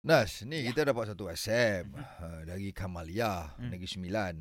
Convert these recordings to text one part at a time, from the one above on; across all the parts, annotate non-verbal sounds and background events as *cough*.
Nas, ni kita dapat satu WhatsApp uh, dari Kamalia, Hmm. Negeri Sembilan.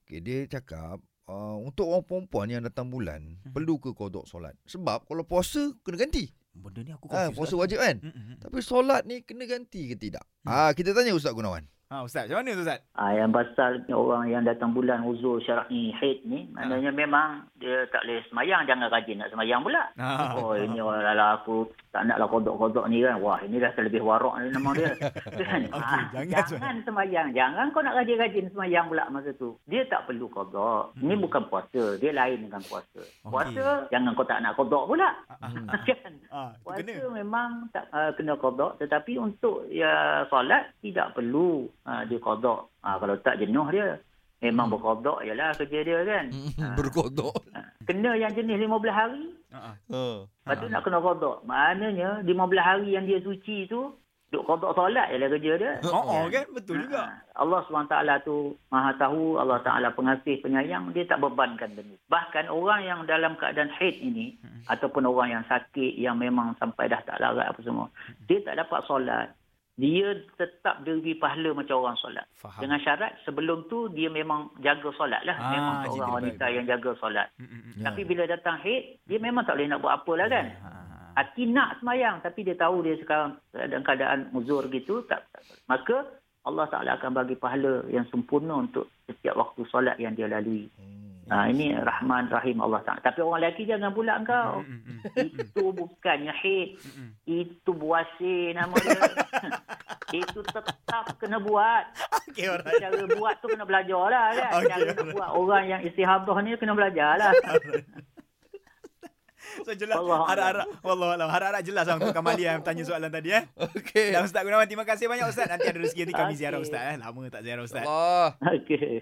Okay, dia cakap uh, untuk orang perempuan yang datang bulan Hmm. perlu ke kodok solat? Sebab kalau puasa kena ganti. Benda ni aku Ah, confused. puasa lah. wajib kan? Hmm. Tapi solat ni kena ganti ke tidak? Hmm. Ah, kita tanya Ustaz Gunawan. Ha, Ustaz, macam mana tu Ustaz? Ah, yang pasal orang yang datang bulan uzur syar'i haid ni, maknanya memang dia tak boleh semayang, jangan rajin nak semayang pula. Ha. Oh, ini orang lala aku tak naklah kodok-kodok ni kan. Wah, ini dah terlebih warak ni nama dia. *laughs* kan? Okey, Ah, jangan jangan semayang. Jangan kau nak rajin-rajin semayang pula masa tu. Dia tak perlu kodok. Ini Hmm. bukan puasa. Dia lain dengan puasa. Okey. Puasa, jangan kau tak nak kodok pula. Hmm. *laughs* kan? Ah, Puasa kena. memang tak uh, kena kodok tetapi untuk ya solat tidak perlu uh, dia kodok. Uh, kalau tak jenuh dia. Memang Hmm. berkodok ialah kerja dia kan. Ah. Berkodok. Ah, kena yang jenis 15 hari, Ha. ha. Uh. lepas tu Ah. nak kena kodok. Maknanya 15 hari yang dia suci tu duk kodok solat ialah kerja dia. Oh, oh kan? Betul juga. Ah, Allah SWT tu maha tahu, Allah Ta'ala pengasih, penyayang, dia tak bebankan benda. Bahkan orang yang dalam keadaan haid ini, Hmm. ataupun orang yang sakit, yang memang sampai dah tak larat apa semua, dia tak dapat solat. Dia tetap diberi pahala macam orang solat. Faham. Dengan syarat sebelum tu dia memang jaga solat lah. Ah, memang seorang baik, wanita baik. yang jaga solat. Hmm, hmm, hmm. Ya. Tapi bila datang haid, dia memang tak boleh nak buat apa lah kan. Ha, ha, ha. Hati nak semayang tapi dia tahu dia sekarang dalam keadaan uzur gitu tak, tak maka Allah Taala akan bagi pahala yang sempurna untuk setiap waktu solat yang dia lalui. Hmm. Ha, ini Rahman Rahim Allah Taala. Tapi orang lelaki jangan pula engkau. Hmm. Itu bukannya Hmm, hmm. itu buasir nama dia. *laughs* itu tetap kena buat. Okey, alright. Cara buat tu kena belajar lah kan. Okey, Cara nak alright. buat orang yang istihadah ni kena belajar lah. *laughs* So jelas Wallah harap-harap wallah alam harap-harap jelas lah untuk *laughs* Kamalia yang bertanya soalan tadi eh. Okey. Dan Ustaz Gunawan terima kasih banyak Ustaz. Nanti ada rezeki nanti kami Okey. ziarah Ustaz eh. Lama tak ziarah Ustaz. Allah. Okey.